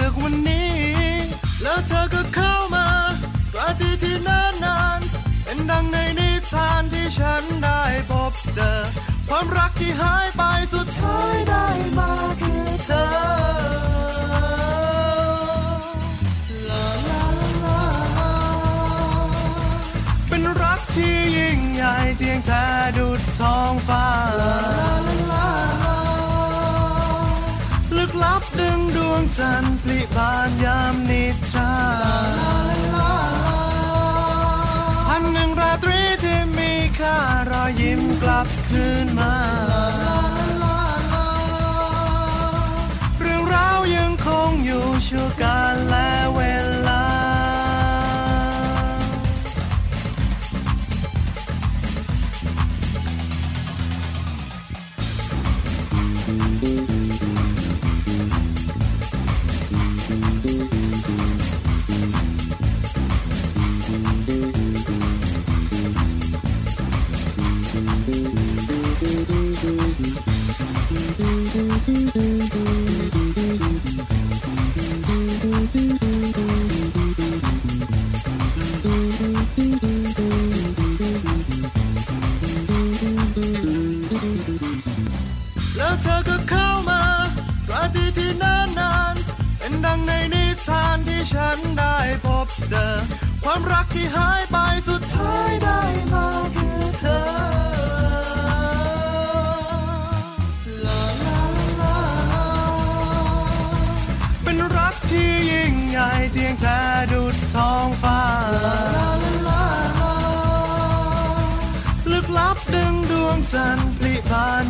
จากวันนี้ แล้วเธอก็เข้ามากราตีที่นานนานเป็นดังในนิทานที่ฉันได้พบเจอ ความรักที่หายไปสุดท้ายได้มาคือเธอที่ยิ่งใหญ่เทียงแท้ดุดท้องฟ้า วงจันทร์ปลิบานยามนิทราพันหนึ่งราตรีที่มีค่ารอยยิ้มกลับคืนมา เรื่องราวยังคงอยู่ชั่วกาล ความรักที่หายไปสุดท้ายได้มาคือเธอลาลาลาเป็นรักที่ยิ่งใหญ่เทียงแท้ดุดท้องฟ้า ลึกลับดึงดวงจันทร์ปลิบาน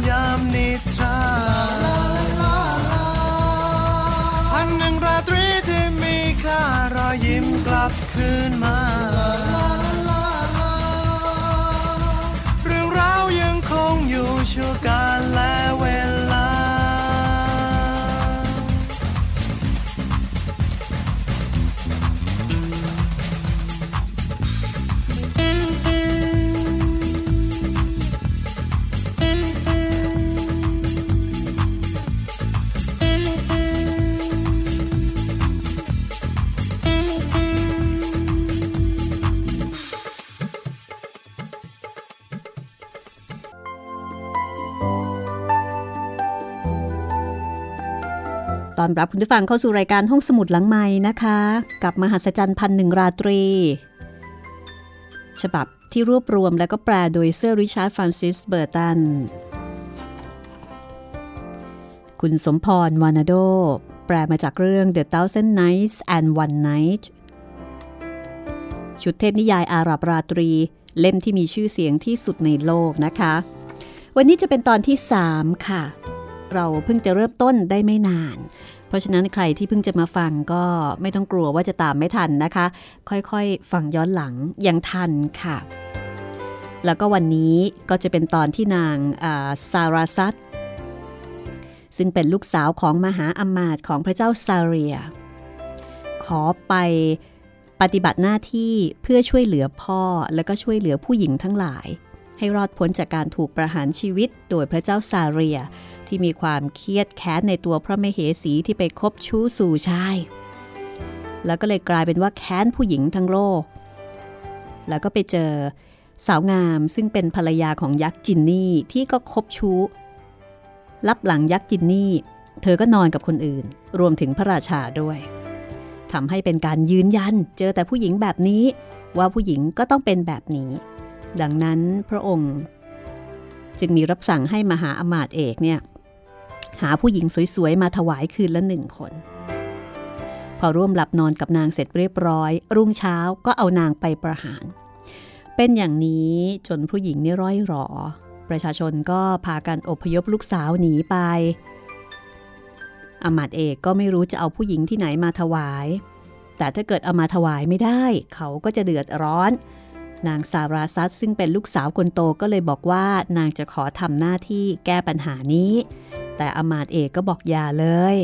รับคุณผู้ฟังเข้าสู่รายการห้องสมุดหลังไม้นะคะ กับมหัศจรรย์พันหนึ่งราตรี ฉบับที่รวบรวมและก็แปลโดยเซอร์ริชาร์ดฟรานซิสเบอร์ตัน คุณสมพรวานาโด แปลมาจากเรื่อง The Thousand Nights and One Night ชุดเทพนิยายอาหรับราตรี เล่มที่มีชื่อเสียงที่สุดในโลกนะคะ วันนี้จะเป็นตอนที่ 3 ค่ะเราเพิ่งจะเริ่มต้นได้ไม่นาน เพราะฉะนั้นใครที่เพิ่งจะมาฟังก็ไม่ต้องกลัวว่าจะตามไม่ทันนะคะ ค่อยๆ ฟังย้อนหลังยังทันค่ะ แล้วก็วันนี้ก็จะเป็นตอนที่นางซาราซัตซึ่งเป็นลูกสาวของมหาอมาตย์ของพระเจ้าซาเรีย ขอไปปฏิบัติหน้าที่เพื่อช่วยเหลือพ่อและก็ช่วยเหลือผู้หญิงทั้งหลาย ให้รอดพ้นจากการถูกประหารชีวิตโดยพระเจ้าซาเรีย ที่มีความเครียดแค้นในตัวพระมเหสีที่ไปคบชู้สู่ชาย แล้วก็เลยกลายเป็นว่าแค้นผู้หญิงทั้งโลก แล้วก็ไปเจอสาวงามซึ่งเป็นภรรยาของยักษ์จินนี่ที่ก็คบชู้รับหลังยักษ์จินนี่ เธอก็นอนกับคนอื่น รวมถึงพระราชาด้วยทำให้เป็นการยืนยัน เจอแต่ผู้หญิงแบบนี้ ว่าผู้หญิงก็ต้องเป็นแบบนี้ ดังนั้นพระองค์ จึงมีรับสั่งให้มหาอมาตย์เอกเนี่ย หาผู้หญิงสวยๆ มาถวายคืนละหนึ่งคน พอร่วมหลับนอนกับนางเสร็จเรียบร้อย รุ่งเช้าก็เอานางไปประหาร เป็นอย่างนี้จนผู้หญิงนี่ร้อยหรอ ประชาชนก็พากันอพยพลูกสาวหนีไปอมาตย์เอกก็ไม่รู้จะเอาผู้หญิงที่ไหนมาถวาย แต่ถ้าเกิดเอามาถวายไม่ได้ เขาก็จะเดือดร้อน นางสาราซัตซึ่งเป็นลูกสาวคนโตก็เลยบอกว่านางจะขอทำหน้าที่แก้ปัญหานี้ แต่อมาตเอกก็บอกอย่าเลย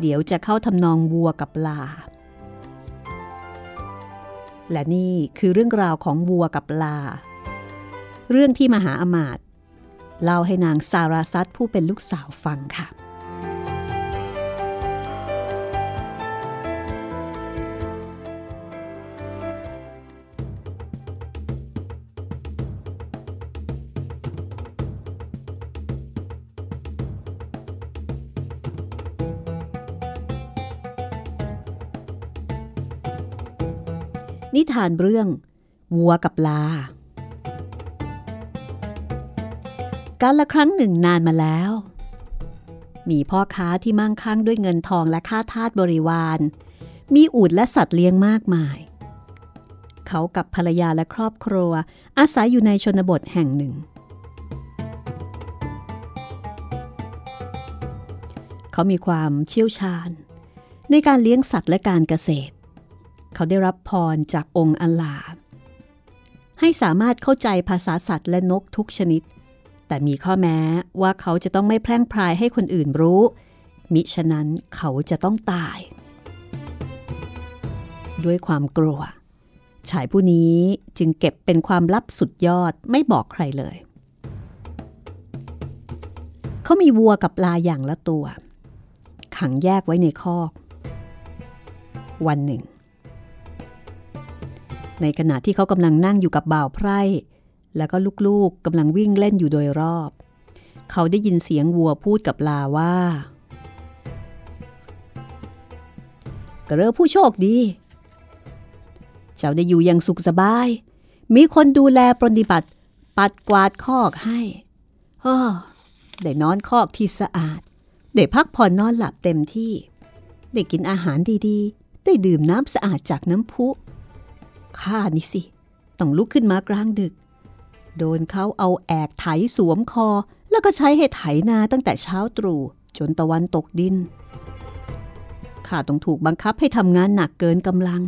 เดี๋ยวจะเข้าทำนองวัวกับปลา และนี่คือเรื่องราวของวัวกับปลา เรื่องที่มหาอมาตเล่าให้นางซาราซัตผู้เป็นลูกสาวฟังค่ะ นิทานเรื่องวัวกับลา การละครั้งหนึ่งนานมาแล้ว มีพ่อค้าที่มั่งคั่งด้วยเงินทองและค่าทาสบริวาร มีอูดและสัตว์เลี้ยงมากมาย เขากับภรรยาและครอบครัว อาศัยอยู่ในชนบทแห่งหนึ่ง เขามีความเชี่ยวชาญ ในการเลี้ยงสัตว์และการเกษตร เขาได้รับพรจากองค์อัลลาให้สามารถเข้าใจภาษาสัตว์และนกทุกชนิด แต่มีข้อแม้ว่าเขาจะต้องไม่แพร่งพรายให้คนอื่นรู้ มิฉะนั้นเขาจะต้องตาย ด้วยความกลัว ชายผู้นี้จึงเก็บเป็นความลับสุดยอดไม่บอกใครเลย เขามีวัวกับปลาอย่างละตัว ขังแยกไว้ในคอก วันหนึ่ง ในขณะที่เขากำลังนั่งอยู่กับบ่าวไพร่ แล้วก็ลูกๆกำลังวิ่งเล่นอยู่โดยรอบ เขาได้ยินเสียงวัวพูดกับลาว่ากระเรอผู้โชคดี เจ้าได้อยู่อย่างสุขสบาย มีคนดูแลปฏิบัติ ปัดกวาดคอกให้อ้อได้นอนคอกที่สะอาด ได้พักผ่อนนอนหลับเต็มที่ ได้กินอาหารดีๆ ได้ดื่มน้ำสะอาดจากน้ำพุ ข้านี่สิ ต้องลุกขึ้นมากลางดึก โดนเขาเอาแอกไถสวมคอ แล้วก็ใช้ให้ไถนาตั้งแต่เช้าตรู่จนตะวันตกดิน ข้าต้องถูกบังคับให้ทำงานหนักเกินกำลัง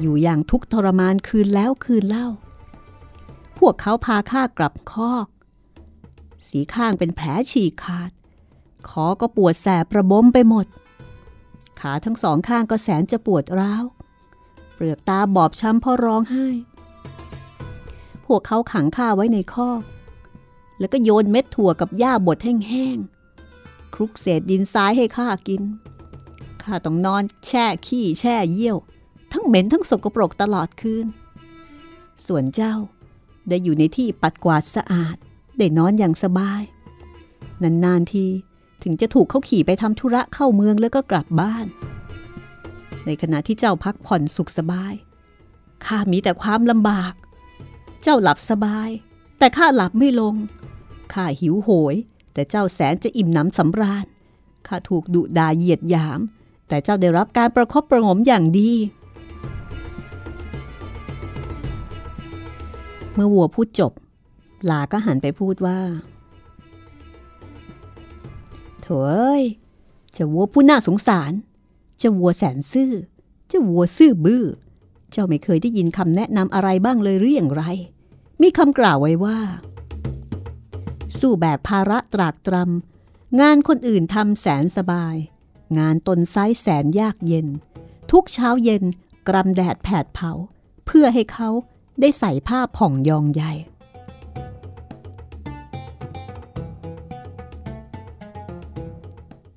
อยู่อย่างทุกทรมานคืนแล้วคืนเล่า พวกเขาพาข้ากลับคอก สีข้างเป็นแผลฉีกขาด คอก็ปวดแสบประบมไปหมด ขาทั้งสองข้างก็แสนจะปวดร้าว เปลือกตาบอบช้ำพราะร้องไห้ พวกเขาขังข้าไว้ในคอก แล้วก็โยนเม็ดถั่วกับหญ้าบดแห้งๆ คลุกเศษดินทรายให้ข้ากิน ข้าต้องนอนแช่ขี้แช่เยี่ยว ทั้งเหม็นทั้งสกปรกตลอดคืน ส่วนเจ้าได้อยู่ในที่ปัดกวาดสะอาด ได้นอนอย่างสบาย นานๆทีถึงจะถูกเขาขี่ไปทำธุระเข้าเมืองแล้วก็กลับบ้าน ในขณะที่เจ้าพักผ่อนสุขสบาย ข้ามีแต่ความลำบาก เจ้าหลับสบาย แต่ข้าหลับไม่ลง ข้าหิวโหย แต่เจ้าแสนจะอิ่มหนำสำราญ ข้าถูกดุดาเหยียดหยาม แต่เจ้าได้รับการประคบประหงมอย่างดี เมื่อวัวพูดจบ ลาก็หันไปพูดว่าโถเอ้ยเจ้าวัวผู้น่าสงสาร เจ้าวัวแสนซื่อ เจ้าวัวซื่อบื้อ เจ้าไม่เคยได้ยินคำแนะนำอะไรบ้างเลยหรืออย่างไร มีคำกล่าวไว้ว่า สู้แบกภาระตรากตรำงานคนอื่นทำแสนสบาย งานตนไซส์แสนยากเย็น ทุกเช้าเย็นกรำแดดแผดเผา เพื่อให้เขาได้ใส่ผ้าผ่องยองใหญ่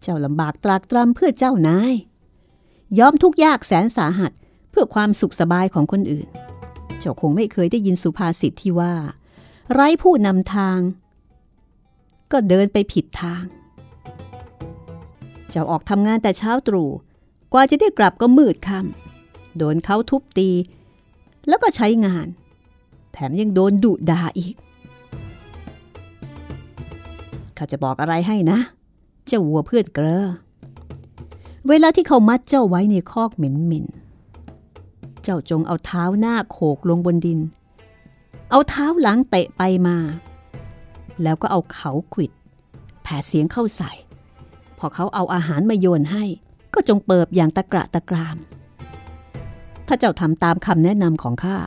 เจ้าลำบากตรากตรำเพื่อเจ้านาย ยอมทุกยากแสนสาหัสเพื่อความสุขสบายของคนอื่น เจ้าคงไม่เคยได้ยินสุภาษิตที่ว่า ไร้ผู้นำทาง ก็เดินไปผิดทาง เจ้าออกทำงานแต่เช้าตรู่กว่าจะได้กลับก็มืดค่ำโดนเขาทุบตี แล้วก็ใช้งาน แถมยังโดนดุด่าอีกข้าจะบอกอะไรให้นะ เจ้าวัวเพื่อนเกลอ เวลาที่เขามัดเจ้าไว้ในคอกเหม็นๆ เจ้าจงเอาเท้าหน้าโขกลงบนดิน เอาเท้าหลังเตะไปมา แล้วก็เอาเขาขิด แผ่เสียงเข้าใส่ พอเขาเอาอาหารมาโยนให้ ก็จงเปิบอย่างตะกระตะกราม ถ้าเจ้าทำตามคำแนะนำของข้า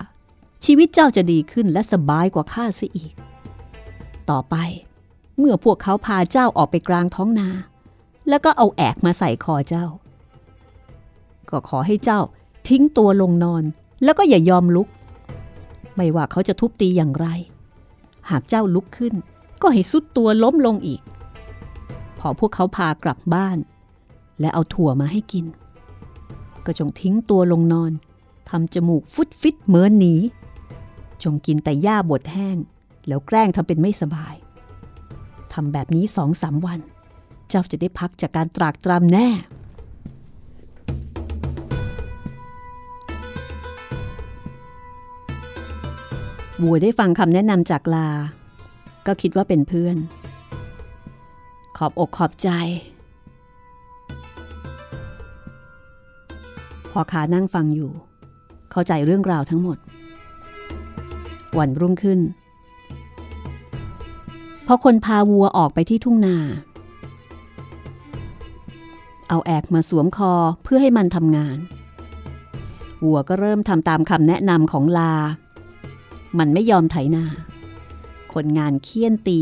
ชีวิตเจ้าจะดีขึ้นและสบายกว่าข้าเสียอีก ต่อไป เมื่อพวกเขาพาเจ้าออกไปกลางท้องนา แล้วก็เอาแอกมาใส่คอเจ้า ก็ขอให้เจ้าทิ้งตัวลงนอน แล้วก็อย่ายอมลุก ไม่ว่าเขาจะทุบตีอย่างไร หากเจ้าลุกขึ้น ก็ให้สุดตัวล้มลงอีก พอพวกเขาพากลับบ้าน และเอาถั่วมาให้กิน ก็จงทิ้งตัวลงนอนทำจมูกฟุดฟิตเหมือนหนี จงกินแต่หญ้าบดแห้ง แล้วแกล้งทำเป็นไม่สบายทำแบบนี้สองสามวัน เจ้าจะได้พักจากการตรากตรำแน่ วัวได้ฟังคำแนะนำจากลา ก็คิดว่าเป็นเพื่อน ขอบอกขอบใจ พอขานั่งฟังอยู่ เข้าใจเรื่องราวทั้งหมด วันรุ่งขึ้นพอคนพาวัวออกไปที่ทุ่งนา เอาแอกมาสวมคอเพื่อให้มันทำงาน วัวก็เริ่มทำตามคำแนะนำของลา มันไม่ยอมไถนา คนงานเคี่ยนตี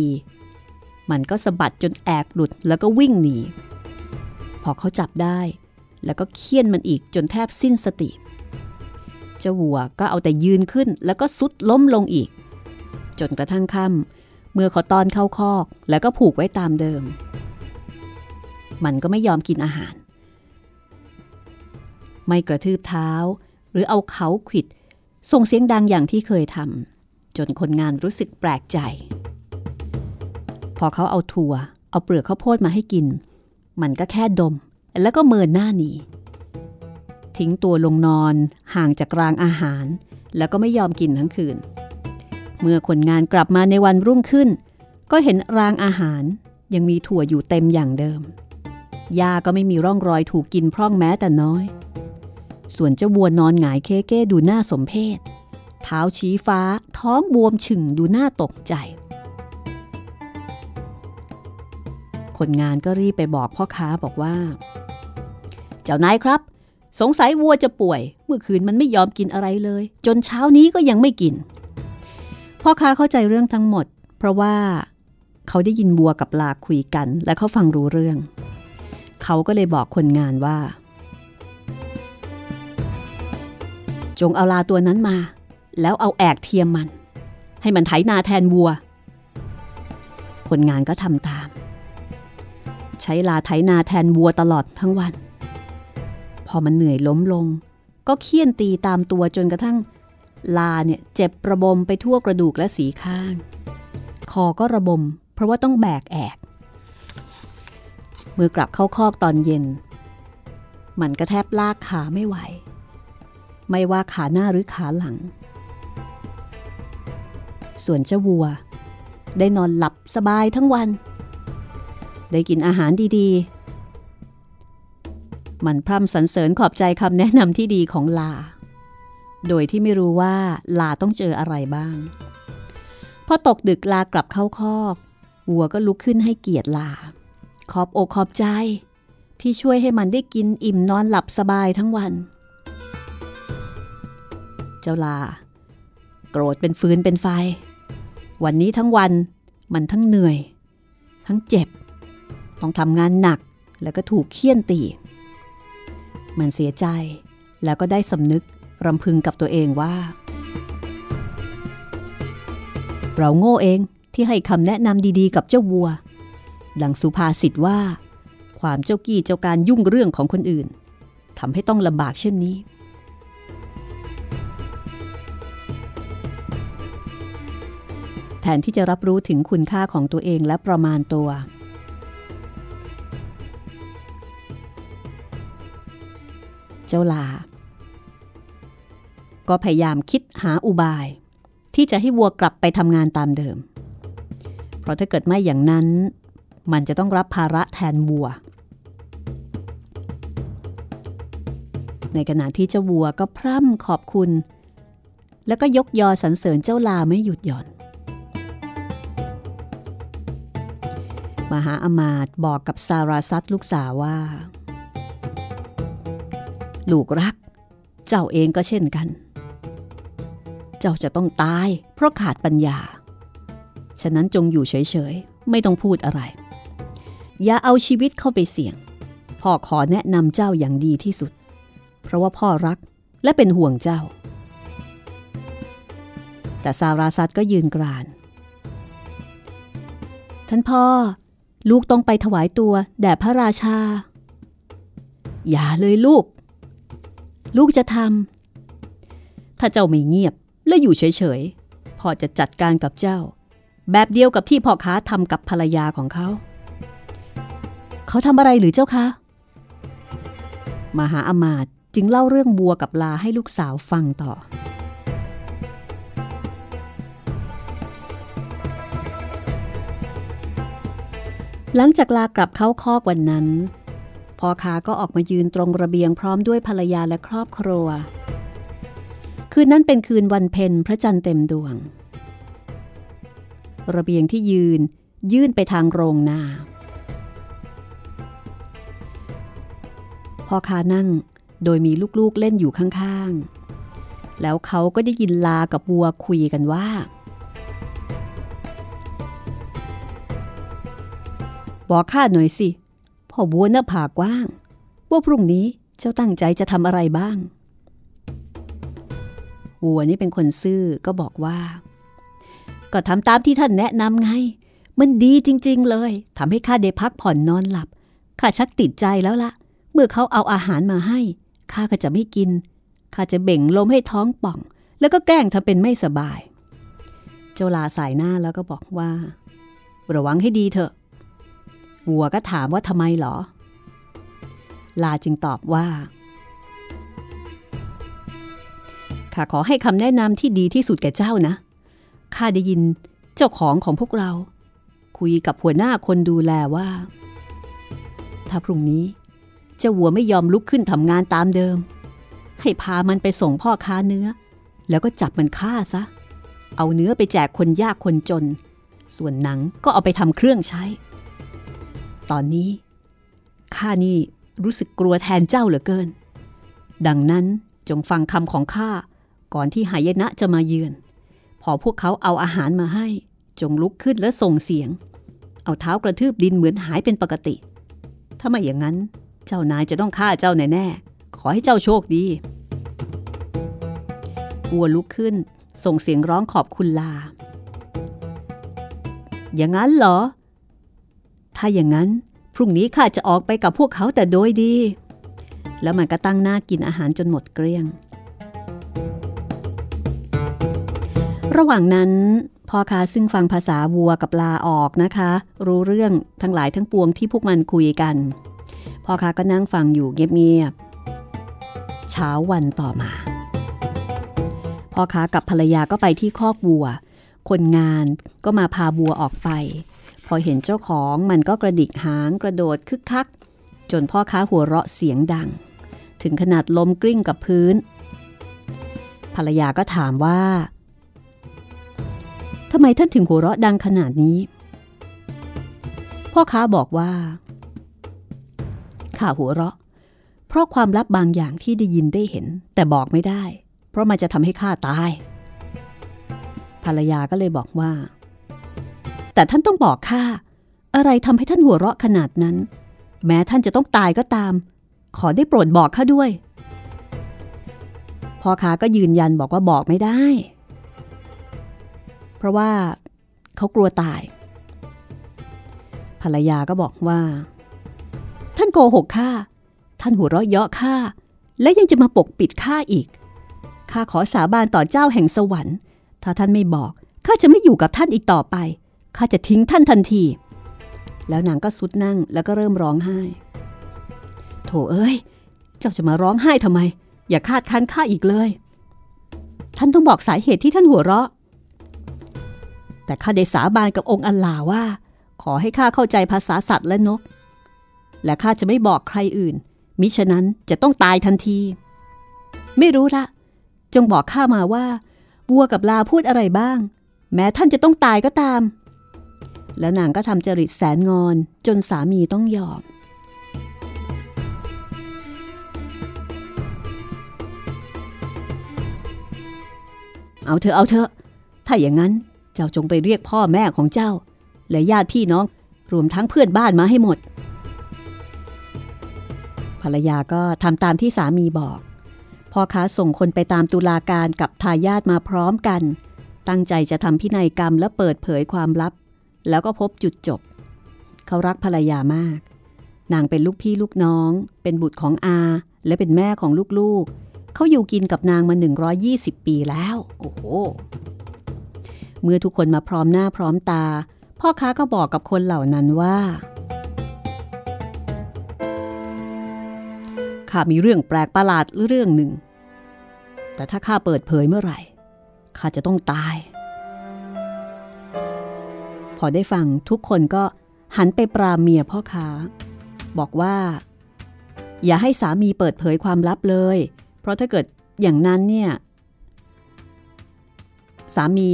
มันก็สะบัดจนแอกหลุดแล้วก็วิ่งหนี พอเขาจับได้ แล้วก็เคี่ยนมันอีกจนแทบสิ้นสติ เจ้าวัวก็เอาแต่ยืนขึ้นแล้วก็สุดล้มลงอีก จนกระทั่งค่ำเมื่อเขาตอนเข้าคอกแล้วก็ผูกไว้ตามเดิม มันก็ไม่ยอมกินอาหาร ไม่กระทืบเท้า หรือเอาเขาขิด ส่งเสียงดังอย่างที่เคยทำจนคนงานรู้สึกแปลกใจ พอเขาเอาถั่ว เอาเปลือกข้าวโพดมาให้กิน มันก็แค่ดม แล้วก็เมินหน้าหนีทิ้งตัวลงนอนห่างจากรางอาหาร แล้วก็ไม่ยอมกินทั้งคืน เมื่อคนงานกลับมาในวันรุ่งขึ้น ก็เห็นรางอาหารยังมีถั่วอยู่เต็มอย่างเดิม ยาก็ไม่มีร่องรอยถูกกินพร่องแม้แต่น้อย ส่วนเจ้าบัวนอนหงายเค้เก้ดูหน้าสมเพศ เท้าชี้ฟ้าท้องบวมฉึ่งดูหน้าตกใจ คนงานก็รีบไปบอกพ่อค้าบอกว่า เจ้านายครับ สงสัยวัวจะป่วย เมื่อคืนมันไม่ยอมกินอะไรเลย จนเช้านี้ก็ยังไม่กิน พ่อค้าเข้าใจเรื่องทั้งหมด เพราะว่าเขาได้ยินวัวกับลาคุยกัน และเขาฟังรู้เรื่อง เขาก็เลยบอกคนงานว่า จงเอาลาตัวนั้นมา แล้วเอาแอกเทียมมัน ให้มันไถนาแทนวัว คนงานก็ทำตาม ใช้ลาไถนาแทนวัวตลอดทั้งวัน พอมันเหนื่อยล้มลง ก็เคี่ยนตีตามตัวจนกระทั่ง ลาเนี่ยเจ็บระบมไปทั่วกระดูกและสีข้าง คอก็ระบม เพราะว่าต้องแบกแอก เมื่อกลับเข้าคอกตอนเย็น มันก็แทบลากขาไม่ไหว ไม่ว่าขาหน้าหรือขาหลัง ส่วนเจ้าวัว ได้นอนหลับสบายทั้งวัน ได้กินอาหารดีๆ มันพร่ำสรรเสริญขอบใจคำแนะนำที่ดีของลา โดยที่ไม่รู้ว่าลาต้องเจออะไรบ้างพอตกดึกลากลับเข้าคอก วัวก็ลุกขึ้นให้เกียรติลา ขอบอกขอบใจ ที่ช่วยให้มันได้กินอิ่มนอนหลับสบายทั้งวัน เจ้าลา โกรธเป็นฟืนเป็นไฟ วันนี้ทั้งวันมันทั้งเหนื่อย ทั้งเจ็บ ต้องทำงานหนักแล้วก็ถูกเคี่ยนตี มันเสียใจแล้วก็ได้สำนึกรำพึงกับตัวเองว่า เราโง่เองที่ให้คำแนะนำดีๆ กับเจ้าวัว ดังสุภาษิตว่า ความเจ้ากี้เจ้าการยุ่งเรื่องของคนอื่นทำให้ต้องลำบากเช่นนี้ แทนที่จะรับรู้ถึงคุณค่าของตัวเองและประมาณตัว เจ้าลา ก็พยายามคิดหาอุบาย ที่จะให้วัวกลับไปทำงานตามเดิม เพราะถ้าเกิดไม่อย่างนั้น มันจะต้องรับภาระแทนวัว ในขณะที่เจ้าวัวก็พร่ำขอบคุณ แล้วก็ยกยอสรรเสริญเจ้าลาไม่หยุดหย่อน มหาอมาตย์บอกกับซาราซัตลูกสาวว่า ลูกรัก เจ้าเองก็เช่นกัน เจ้าจะต้องตายเพราะขาดปัญญา ฉะนั้นจงอยู่เฉยๆไม่ต้องพูดอะไร อย่าเอาชีวิตเข้าไปเสี่ยง พ่อขอแนะนำเจ้าอย่างดีที่สุด เพราะว่าพ่อรักและเป็นห่วงเจ้า แต่ซาราซัตก็ยืนกราน ท่านพ่อ ลูกต้องไปถวายตัวแด่พระราชา อย่าเลยลูก ลูกจะทำถ้าเจ้าไม่เงียบและอยู่เฉยๆพ่อจะจัดการกับเจ้า แบบเดียวกับที่พ่อค้าทำกับภรรยาของเขา เขาทำอะไรหรือเจ้าคะมหาอมาตย์จึงเล่าเรื่องบัวกับลาให้ลูกสาวฟังต่อ หลังจากลากลับเข้าคอกวันนั้นพ่อค้าก็ออกมายืนตรงระเบียงพร้อมด้วยภรรยาและครอบครัว คืนนั้นเป็นคืนวันเพ็ญพระจันทร์เต็มดวง ระเบียงที่ยืนยื่นไปทางโรงนา พ่อค้านั่ง โดยมีลูกๆเล่นอยู่ข้างๆ แล้วเขาก็ได้ยินลากับวัวคุยกันว่า บอกข้าหน่อยสิ พ่อวัวหน้าผากกว้าง ว่าพรุ่งนี้เจ้าตั้งใจจะทำอะไรบ้าง วัวนี่เป็นคนซื่อก็บอกว่า ก็ทำตามที่ท่านแนะนำไง มันดีจริง ๆ เลยทำให้ข้าได้พักผ่อนนอนหลับข้าชักติดใจแล้วล่ะ เมื่อเขาเอาอาหารมาให้ข้าก็จะไม่กินข้าจะเบ่งลมให้ท้องป่อง แล้วก็แกล้งทำเป็นไม่สบาย เจ้าลาสายหน้าแล้วก็บอกว่า ระวังให้ดีเถอะวัวก็ถามว่าทำไมหรอ ลาจึงตอบว่าข้าขอให้คำแนะนำที่ดีที่สุดแก่เจ้านะข้าได้ยินเจ้าของของพวกเรา คุยกับหัวหน้าคนดูแลว่า ถ้าพรุ่งนี้ เจ้าวัวไม่ยอมลุกขึ้นทำงานตามเดิม ให้พามันไปส่งพ่อค้าเนื้อ แล้วก็จับมันฆ่าซะ เอาเนื้อไปแจกคนยากคนจน ส่วนหนังก็เอาไปทำเครื่องใช้ ตอนนี้ข้านี่รู้สึกกลัวแทนเจ้าเหลือเกิน ดังนั้นจงฟังคำของข้าก่อนที่หายนะจะมาเยือน พอพวกเขาเอาอาหารมาให้ จงลุกขึ้นและส่งเสียง เอาเท้ากระทืบดินเหมือนหายเป็นปกติ ถ้าไม่อย่างนั้น เจ้านายจะต้องฆ่าเจ้าแน่ๆ ขอให้เจ้าโชคดีวัวลุกขึ้น ส่งเสียงร้องขอบคุณลา อย่างนั้นเหรอ ถ้าอย่างนั้น พรุ่งนี้ข้าจะออกไปกับพวกเขาแต่โดยดี แล้วมันก็ตั้งหน้ากินอาหารจนหมดเกลี้ยง ระหว่างนั้นพ่อค้าซึ่งฟังภาษาวัวกับลาออกนะคะ รู้เรื่องทั้งหลายทั้งปวงที่พวกมันคุยกัน พ่อค้าก็นั่งฟังอยู่เงียบๆเช้าวันต่อมาพ่อค้ากับภรรยาก็ไปที่คอกวัว คนงานก็มาพาวัวออกไป พอเห็นเจ้าของมันก็กระดิกหางกระโดดคึกคัก จนพ่อค้าหัวเราะเสียงดัง ถึงขนาดล้มกลิ้งกับพื้น ภรรยาก็ถามว่าทำไมท่านถึงหัวเราะดังขนาดนี้ พ่อค้าบอกว่า ข้าหัวเราะ เพราะความลับบางอย่างที่ได้ยินได้เห็น แต่บอกไม่ได้ เพราะมันจะทำให้ข้าตาย ภรรยาก็เลยบอกว่า แต่ท่านต้องบอกข้าอะไรทำให้ท่านหัวเราะขนาดนั้น แม้ท่านจะต้องตายก็ตาม ขอได้โปรดบอกข้าด้วยพ่อค้าก็ยืนยันบอกว่าบอกไม่ได้ เพราะว่าเขากลัวตาย ภรรยาก็บอกว่า ท่านโกหกข้า ท่านหัวเราะเยาะข้า และยังจะมาปกปิดข้าอีก ข้าขอสาบานต่อเจ้าแห่งสวรรค์ ถ้าท่านไม่บอกข้าจะไม่อยู่กับท่านอีกต่อไป ข้าจะทิ้งท่านทันที แล้วนางก็สุดนั่งแล้วก็เริ่มร้องไห้ โถเอ้ย เจ้าจะมาร้องไห้ทำไม อย่าคาดคั้นข้าอีกเลย ท่านต้องบอกสาเหตุที่ท่านหัวเราะ แต่ข้าได้สาบานกับองค์อัลลาว่า ขอให้ข้าเข้าใจภาษาสัตว์และนก และข้าจะไม่บอกใครอื่น มิฉะนั้นจะต้องตายทันที ไม่รู้ละ จงบอกข้ามาว่าวัวกับลาพูดอะไรบ้าง แม้ท่านจะต้องตายก็ตาม แล้วนางก็ทำจริตแสนงอนจนสามีต้องยอมเอาเถอะเอาเถอะ ถ้าอย่างนั้นเจ้าจงไปเรียกพ่อแม่ของเจ้า และญาติพี่น้องรวมทั้งเพื่อนบ้านมาให้หมด ภรรยาก็ทำตามที่สามีบอกพ่อค้าส่งคนไปตามตุลาการกับทายาทมาพร้อมกัน ตั้งใจจะทำพินัยกรรมและเปิดเผยความลับ แล้วก็พบจุดจบ เขารักภรรยามาก นางเป็นลูกพี่ลูกน้อง เป็นบุตรของอา และเป็นแม่ของลูกๆ เขาอยู่กินกับนางมา 120 ปีแล้ว โอ้โห เมื่อทุกคนมาพร้อมหน้าพร้อมตา พ่อค้าก็บอกกับคนเหล่านั้นว่า ข้ามีเรื่องแปลกประหลาดเรื่องหนึ่ง แต่ถ้าข้าเปิดเผยเมื่อไหร่ข้าจะต้องตาย พอได้ฟังทุกคนก็หันไปปรามเมียพ่อค้า บอกว่า อย่าให้สามีเปิดเผยความลับเลย เพราะถ้าเกิดอย่างนั้นเนี่ยสามี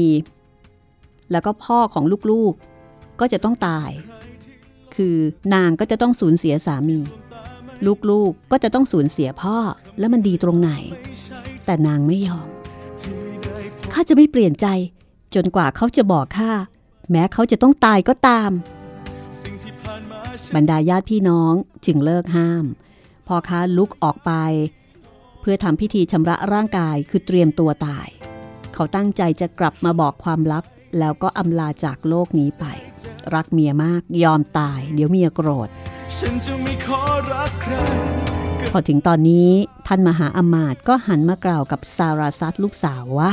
แล้วก็พ่อของลูกๆก็จะต้องตาย คือนางก็จะต้องสูญเสียสามี ลูกๆก็จะต้องสูญเสียพ่อแล้วมันดีตรงไหน แต่นางไม่ยอม ข้าจะไม่เปลี่ยนใจ จนกว่าเขาจะบอกข้าแม้เขาจะต้องตายก็ตาม บรรดาญาติพี่น้องจึงเลิกห้ามพ่อค้าลุกออกไป เพื่อทำพิธีชำระร่างกายคือเตรียมตัวตาย เขาตั้งใจจะกลับมาบอกความลับ แล้วก็อำลาจากโลกนี้ไป รักเมียมากยอมตาย เดี๋ยวเมียโกรธ ฉันจะไม่ขอรักใครพอถึงตอนนี้ท่านมหาอมาตย์ก็หันมากล่าวกับซาราซัตลูกสาวว่า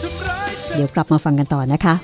ทำร้ายฉันเดี๋ยวกลับมาฟังกันต่อนะคะ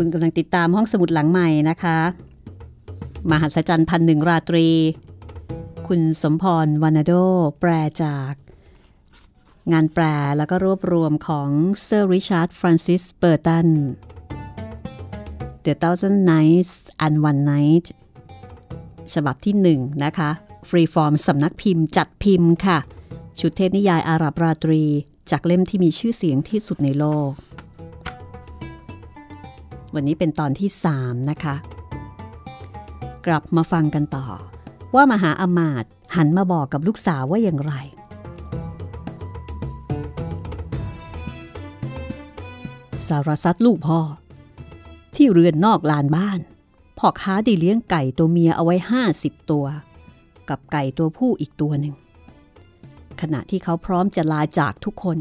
คุณกำลังติดตามห้องสมุดหลังใหม่นะคะ มหัศจรรย์พันหนึ่งราตรี คุณสมพรวานาโด แปลจาก งานแปลแล้วก็รวบรวมของเซอร์ริชาร์ดฟรานซิสเบอร์ตัน The Thousand Nights and One Night ฉบับที่หนึ่งนะคะ ฟรีฟอร์มสำนักพิมพ์จัดพิมพ์ค่ะ ชุดเทพนิยายอาหรับราตรี จากเล่มที่มีชื่อเสียงที่สุดในโลก วันนี้เป็นตอนที่ 3 นะคะ กลับมาฟังกันต่อ ว่ามหาอมาตย์หันมาบอกกับลูกสาวว่าอย่างไร สารสัตว์ลูกพ่อ ที่เรือนนอกลานบ้านพ่อค้าได้เลี้ยงไก่ตัวเมียเอาไว้ 50 ตัว กับไก่ตัวผู้อีกตัวหนึ่ง ขณะที่เขาพร้อมจะลาจากทุกคน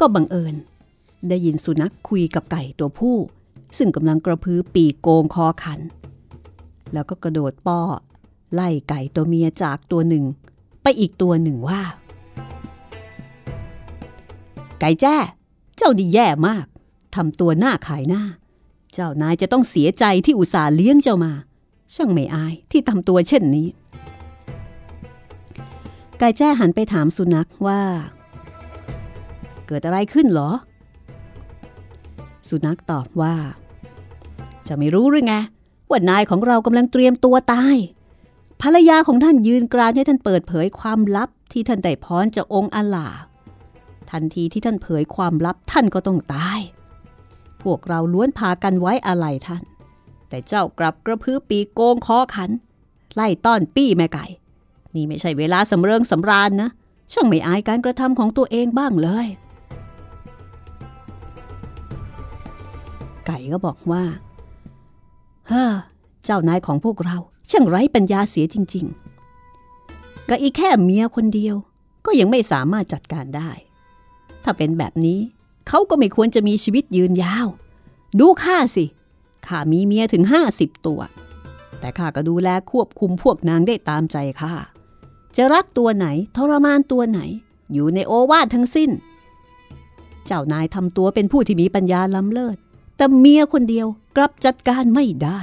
ก็บังเอิญ ได้ยินสุนัขคุยกับไก่ตัวผู้ ซึ่งกำลังกระพือปีกโกงคอขัน แล้วก็กระโดดป้อ ไล่ไก่ตัวเมียจากตัวหนึ่ง ไปอีกตัวหนึ่งว่า ไก่แจ้ เจ้าดีแย่มากทำตัวหน้าขายหน้า เจ้านายจะต้องเสียใจที่อุตส่าห์เลี้ยงเจ้ามา ช่างไม่อายที่ทำตัวเช่นนี้ ไก่แจ้หันไปถามสุนัขว่า เกิดอะไรขึ้นเหรอ สุนัขตอบว่า จะไม่รู้หรือไงว่านายของเรากำลังเตรียมตัวตาย ภรรยาของท่านยืนกรานให้ท่านเปิดเผยความลับที่ท่านได้พรจากองค์อัลลาทันทีที่ท่านเผยความลับท่านก็ต้องตาย พวกเราล้วนพากันไว้อะไรท่าน แต่เจ้ากลับกระพือปีกโกงคอขัน ไล่ต้อนปี้แม่ไก่ นี่ไม่ใช่เวลาสำเริงสำราญนะ ช่างไม่อายการกระทำของตัวเองบ้างเลย ไก่ก็บอกว่า เฮ้อเจ้านายของพวกเราช่างไร้ปัญญาเสียจริง ๆ ก็อีกแค่เมียคนเดียวก็ยังไม่สามารถจัดการได้ ถ้าเป็นแบบนี้เขาก็ไม่ควรจะมีชีวิตยืนยาว ดูข้าสิข้ามีเมียถึงห้าสิบตัว แต่ข้าก็ดูแลควบคุมพวกนางได้ตามใจข้าจะรักตัวไหนทรมานตัวไหน อยู่ในโอวาททั้งสิ้น เจ้านายทำตัวเป็นผู้ที่มีปัญญาล้ำเลิศ แต่เมียคนเดียวกลับจัดการไม่ได้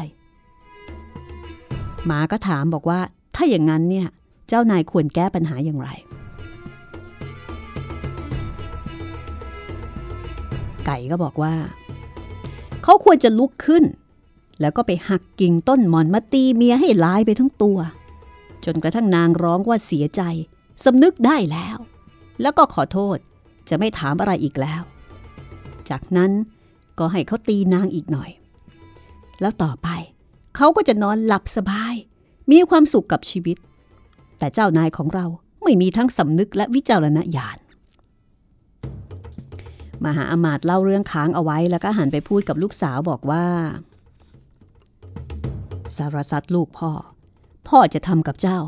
หมาก็ถามบอกว่า ถ้าอย่างนั้นเนี่ยเจ้านายควรแก้ปัญหาอย่างไร ไก่ก็บอกว่า เขาควรจะลุกขึ้น แล้วก็ไปหักกิ่งต้นหมอนมาตีเมียให้ลายไปทั้งตัว จนกระทั่งนางร้องว่าเสียใจสำนึกได้แล้ว แล้วก็ขอโทษจะไม่ถามอะไรอีกแล้ว จากนั้น ก็ให้เขาตีนางอีกหน่อย แล้วต่อไป เขาก็จะนอนหลับสบาย มีความสุขกับชีวิต แต่เจ้านายของเราไม่มีทั้งสำนึกและวิจารณญาณมหาอมาตย์เล่าเรื่องค้างเอาไว้แล้วก็หันไปพูดกับลูกสาวบอกว่า สารสัตว์ลูกพ่อ พ่อจะทำกับเจ้า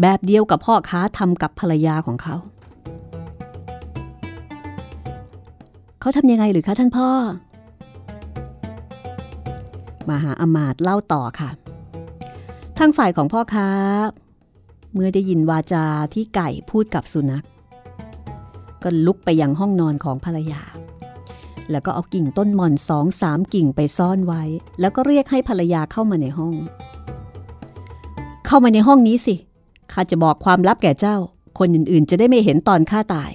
แบบเดียวกับพ่อค้าทำกับภรรยาของเขา เขาทำยังไงหรือคะท่านพ่อ มหาอมาตเล่าต่อค่ะ ทางฝ่ายของพ่อค้า เมื่อได้ยินวาจาที่ไก่พูดกับสุนัข ก็ลุกไปยังห้องนอนของภรรยา แล้วก็เอากิ่งต้นมอนสองสามกิ่งไปซ่อนไว้ แล้วก็เรียกให้ภรรยาเข้ามาในห้อง เข้ามาในห้องนี้สิข้าจะบอกความลับแก่เจ้า คนอื่นๆ จะได้ไม่เห็นตอนข้าตาย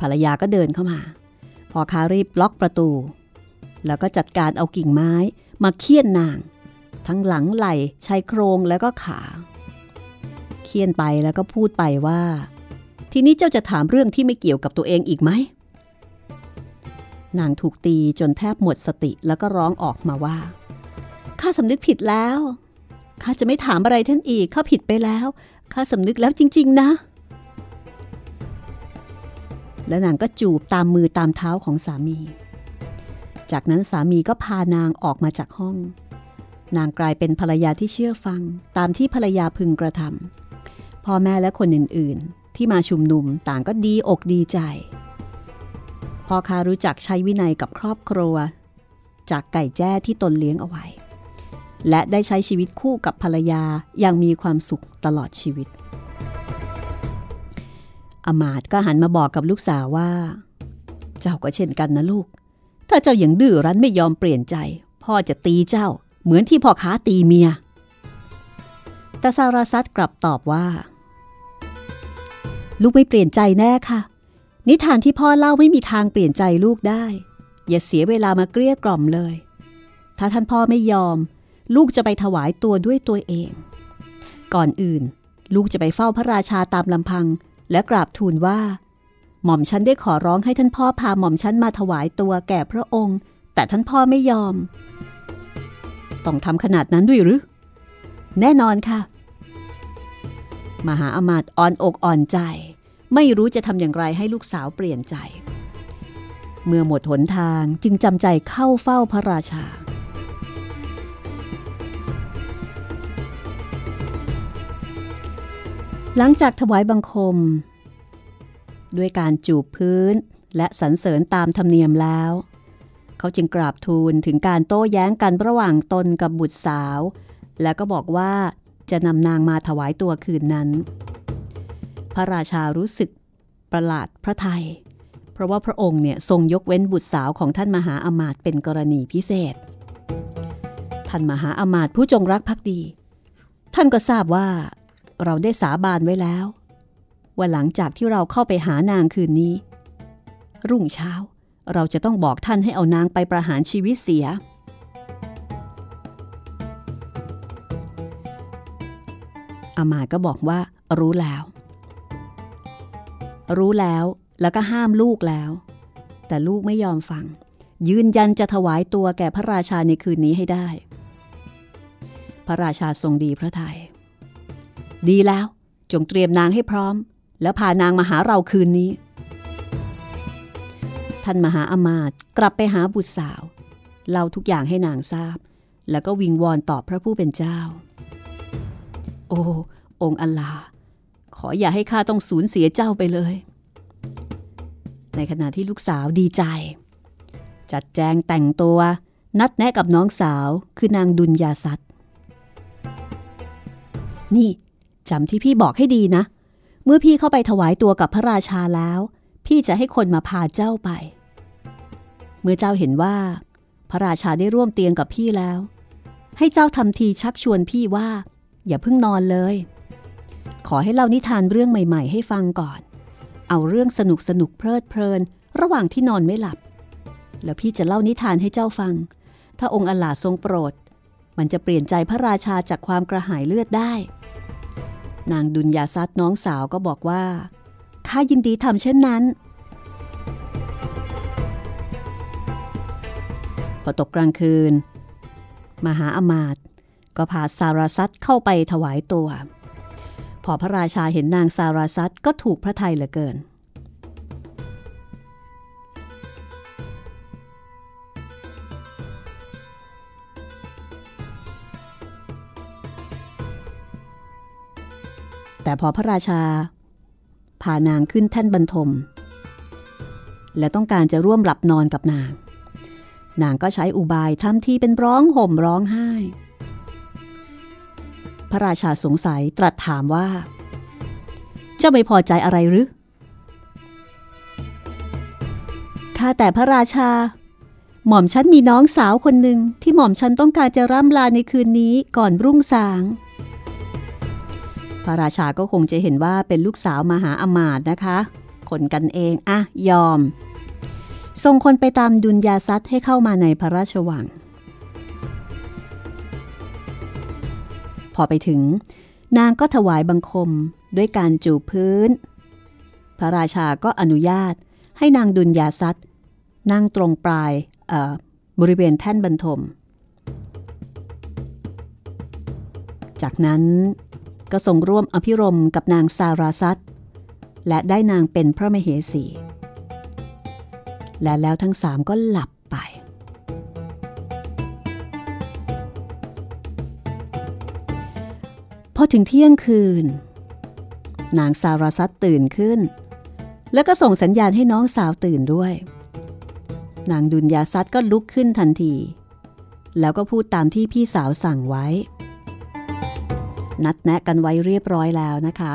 ภรรยาก็เดินเข้ามา พอคารีบล็อกประตู แล้วก็จัดการเอากิ่งไม้มาเคี่ยนนาง ทั้งหลังไหล่ชายโครงแล้วก็ขา เคี่ยนไปแล้วก็พูดไปว่า ทีนี้เจ้าจะถามเรื่องที่ไม่เกี่ยวกับตัวเองอีกไหมนางถูกตีจนแทบหมดสติแล้วก็ร้องออกมาว่า ข้าสำนึกผิดแล้ว ข้าจะไม่ถามอะไรท่านอีก ข้าผิดไปแล้ว ข้าสำนึกแล้วจริง ๆ นะ และนางก็จูบตามมือตามเท้าของสามี จากนั้นสามีก็พานางออกมาจากห้อง นางกลายเป็นภรรยาที่เชื่อฟังตามที่ภรรยาพึงกระทำพ่อแม่และคนอื่นๆ ที่มาชุมนุมต่างก็ดีอกดีใจพ่อค้ารู้จักใช้วินัยกับครอบครัว จากไก่แจ้ที่ตนเลี้ยงเอาไว้ และได้ใช้ชีวิตคู่กับภรรยาอย่างมีความสุขตลอดชีวิต อมาตก็หันมาบอกกับลูกสาวว่า เจ้าก็เช่นกันนะลูก ถ้าเจ้ายังดื้อรั้นไม่ยอมเปลี่ยนใจ พ่อจะตีเจ้า เหมือนที่พ่อค้าตีเมีย แต่ซาราซัตกลับตอบว่า ลูกไม่เปลี่ยนใจแน่ค่ะ นิทานที่พ่อเล่าไม่มีทางเปลี่ยนใจลูกได้ อย่าเสียเวลามาเกลี้ยกล่อมเลย ถ้าท่านพ่อไม่ยอม ลูกจะไปถวายตัวด้วยตัวเอง ก่อนอื่น ลูกจะไปเฝ้าพระราชาตามลำพัง และกราบทูลว่า หม่อมฉันได้ขอร้องให้ท่านพ่อพาหม่อมฉันมาถวายตัวแก่พระองค์ แต่ท่านพ่อไม่ยอม ต้องทำขนาดนั้นด้วยหรือ แน่นอนค่ะ มหาอมาตย์อ่อนอกอ่อนใจ ไม่รู้จะทำอย่างไรให้ลูกสาวเปลี่ยนใจ เมื่อหมดหนทางจึงจำใจเข้าเฝ้าพระราชา หลังจากถวายบังคม ด้วยการจูบพื้นและสรรเสริญตามธรรมเนียมแล้ว เขาจึงกราบทูลถึงการโต้แย้งกันระหว่างตนกับบุตรสาว แล้วก็บอกว่าจะนำนางมาถวายตัวคืนนั้น พระราชารู้สึกประหลาดพระไทย เพราะว่าพระองค์เนี่ยทรงยกเว้นบุตรสาวของท่านมหาอมาตย์เป็นกรณีพิเศษ ท่านมหาอมาตย์ผู้จงรักภักดี ท่านก็ทราบว่า เราได้สาบานไว้แล้ว ว่าหลังจากที่เราเข้าไปหานางคืนนี้ รุ่งเช้าเราจะต้องบอกท่านให้เอานางไปประหารชีวิตเสีย อามาก็บอกว่า รู้แล้ว รู้แล้วแล้วก็ห้ามลูกแล้ว แต่ลูกไม่ยอมฟัง ยืนยันจะถวายตัวแก่พระราชาในคืนนี้ให้ได้ พระราชาทรงดีพระทยัย ดีแล้ว จงเตรียมนางให้พร้อม แล้วพานางมาหาเราคืนนี้ ท่านมหาอมาตย์กลับไปหาบุตรสาวเล่าทุกอย่างให้นางทราบ แล้วก็วิงวอนตอบพระผู้เป็นเจ้า โอ้ องค์อัลลา ขออย่าให้ข้าต้องสูญเสียเจ้าไปเลย ในขณะที่ลูกสาวดีใจ จัดแจงแต่งตัว นัดแนะกับน้องสาวคือนางดุลยาซัตนี่ จำที่พี่บอกให้ดีนะ เมื่อพี่เข้าไปถวายตัวกับพระราชาแล้ว พี่จะให้คนมาพาเจ้าไป เมื่อเจ้าเห็นว่า พระราชาได้ร่วมเตียงกับพี่แล้ว ให้เจ้าทำทีชักชวนพี่ว่า อย่าเพิ่งนอนเลย ขอให้เล่านิทานเรื่องใหม่ ๆ ให้ฟังก่อน เอาเรื่องสนุกสนุกเพลิดเพลิน ระหว่างที่นอนไม่หลับ แล้วพี่จะเล่านิทานให้เจ้าฟัง ถ้าองค์อลาทรงโปรด มันจะเปลี่ยนใจพระราชาจากความกระหายเลือดได้ นางดุลยาซัดน้องสาวก็บอกว่าข้ายินดีทำเช่นนั้น พอตกกลางคืน มหาอมาตย์ก็พาซาราซัดเข้าไปถวายตัว พอพระราชาเห็นนางซาราซัดก็ถูกพระทัยเหลือเกิน แต่พอพระราชาพานางขึ้นแท่นบรรทม และต้องการจะร่วมหลับนอนกับนาง นางก็ใช้อุบายทำทีเป็นร้องห่มร้องไห้ พระราชาสงสัยตรัสถามว่า เจ้าไม่พอใจอะไรหรือข้าแต่พระราชา หม่อมฉันมีน้องสาวคนหนึ่งที่หม่อมฉันต้องการจะร่ำลาในคืนนี้ก่อนรุ่งสาง พระราชาก็คงจะเห็นว่าเป็นลูกสาวมหาอมาตย์นะคะ คนกันเองอะยอมส่งคนไปตามดุลยาซัดให้เข้ามาในพระราชวัง พอไปถึง นางก็ถวายบังคมด้วยการจูบพื้น พระราชาก็อนุญาตให้นางดุลยาซัดนั่งตรงปลายบริเวณแท่นบรรทม จากนั้น ก็ทรงร่วมอภิรมกับนางซาราซัตและได้นางเป็นพระมเหสี และแล้วทั้งสามก็หลับไป พอถึงเที่ยงคืน นางซาราซัตตื่นขึ้น แล้วก็ส่งสัญญาณให้น้องสาวตื่นด้วย นางดุลยาซัตก็ลุกขึ้นทันที แล้วก็พูดตามที่พี่สาวสั่งไว้ นัดแนะกันไว้เรียบร้อยแล้วนะคะ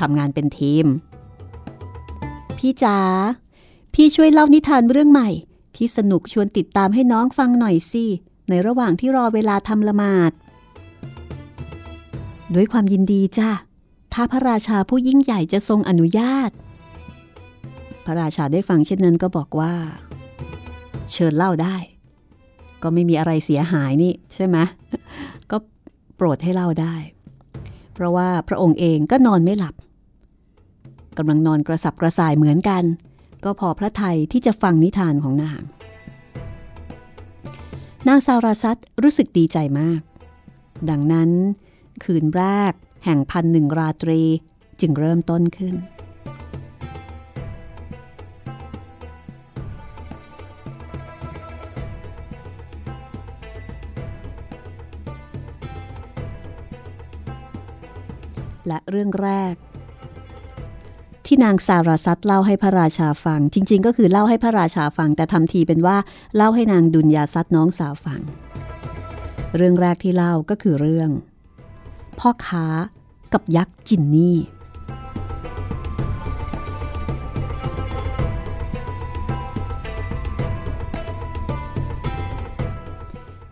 ทำงานเป็นทีม พี่จ๋าพี่ช่วยเล่านิทานเรื่องใหม่ ที่สนุกชวนติดตามให้น้องฟังหน่อยสิในระหว่างที่รอเวลาทำละหมาด ด้วยความยินดีจ้าถ้าพระราชาผู้ยิ่งใหญ่จะทรงอนุญาต พระราชาได้ฟังเช่นนั้นก็บอกว่า เชิญเล่าได้ ก็ไม่มีอะไรเสียหายนี่ใช่ไหมก็ โปรดให้เล่าได้ เพราะว่าพระองค์เองก็นอนไม่หลับกำลังนอนกระสับกระส่ายเหมือนกัน ก็พอพระไทยที่จะฟังนิทานของนาง นางซาราซัตรู้สึกดีใจมาก ดังนั้น คืนแรกแห่งพันหนึ่งราตรีจึงเริ่มต้นขึ้น และเรื่องแรก ที่นางสาราซัตเล่าให้พระราชาฟัง จริง ๆ ก็คือเล่าให้พระราชาฟัง แต่ทำทีเป็นว่าเล่าให้นางดุลยาซัตน้องสาวฟัง เรื่องแรกที่เล่าก็คือเรื่อง พ่อค้ากับยักษ์จินนี่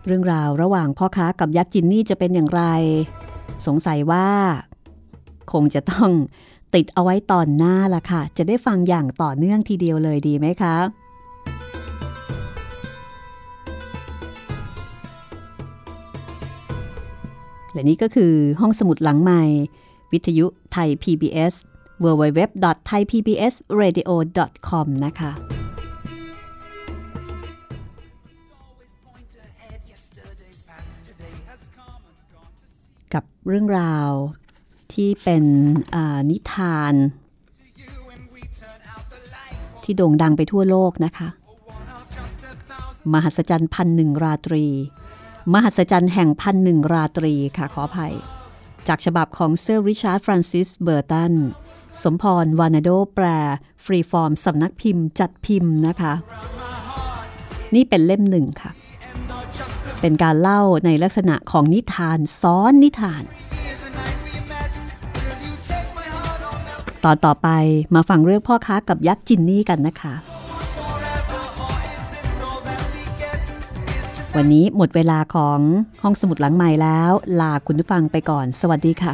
เรื่องราวระหว่างพ่อค้ากับยักษ์จินนี่จะเป็นอย่างไร สงสัยว่า คงจะต้องติดเอาไว้ตอนหน้าละค่ะ จะได้ฟังอย่างต่อเนื่องทีเดียวเลยดีไหมคะและนี่ก็คือห้องสมุดหลังใหม่ วิทยุไทย PBS www.thaipbsradio.com นะคะ กับเรื่องราว ที่เป็นนิทาน ที่โด่งดังไปทั่วโลกนะคะ มหัศจรรย์พันหนึ่งราตรี มหัศจรรย์แห่งพันหนึ่งราตรีค่ะขออภัย จากฉบับของเซอร์ริชาร์ดฟรานซิสเบอร์ตัน สมพรวานาโดแปล ฟรีฟอร์มสำนักพิมพ์จัดพิมพ์นะคะ นี่เป็นเล่มหนึ่งค่ะ เป็นการเล่าในลักษณะของนิทานซ้อนนิทาน ตอนต่อไปมาฟังเรื่องพ่อค้ากับยักษ์จินนี่กันนะคะ วันนี้หมดเวลาของห้องสมุดหลังใหม่แล้ว ลาคุณผู้ฟังไปก่อน สวัสดีค่ะ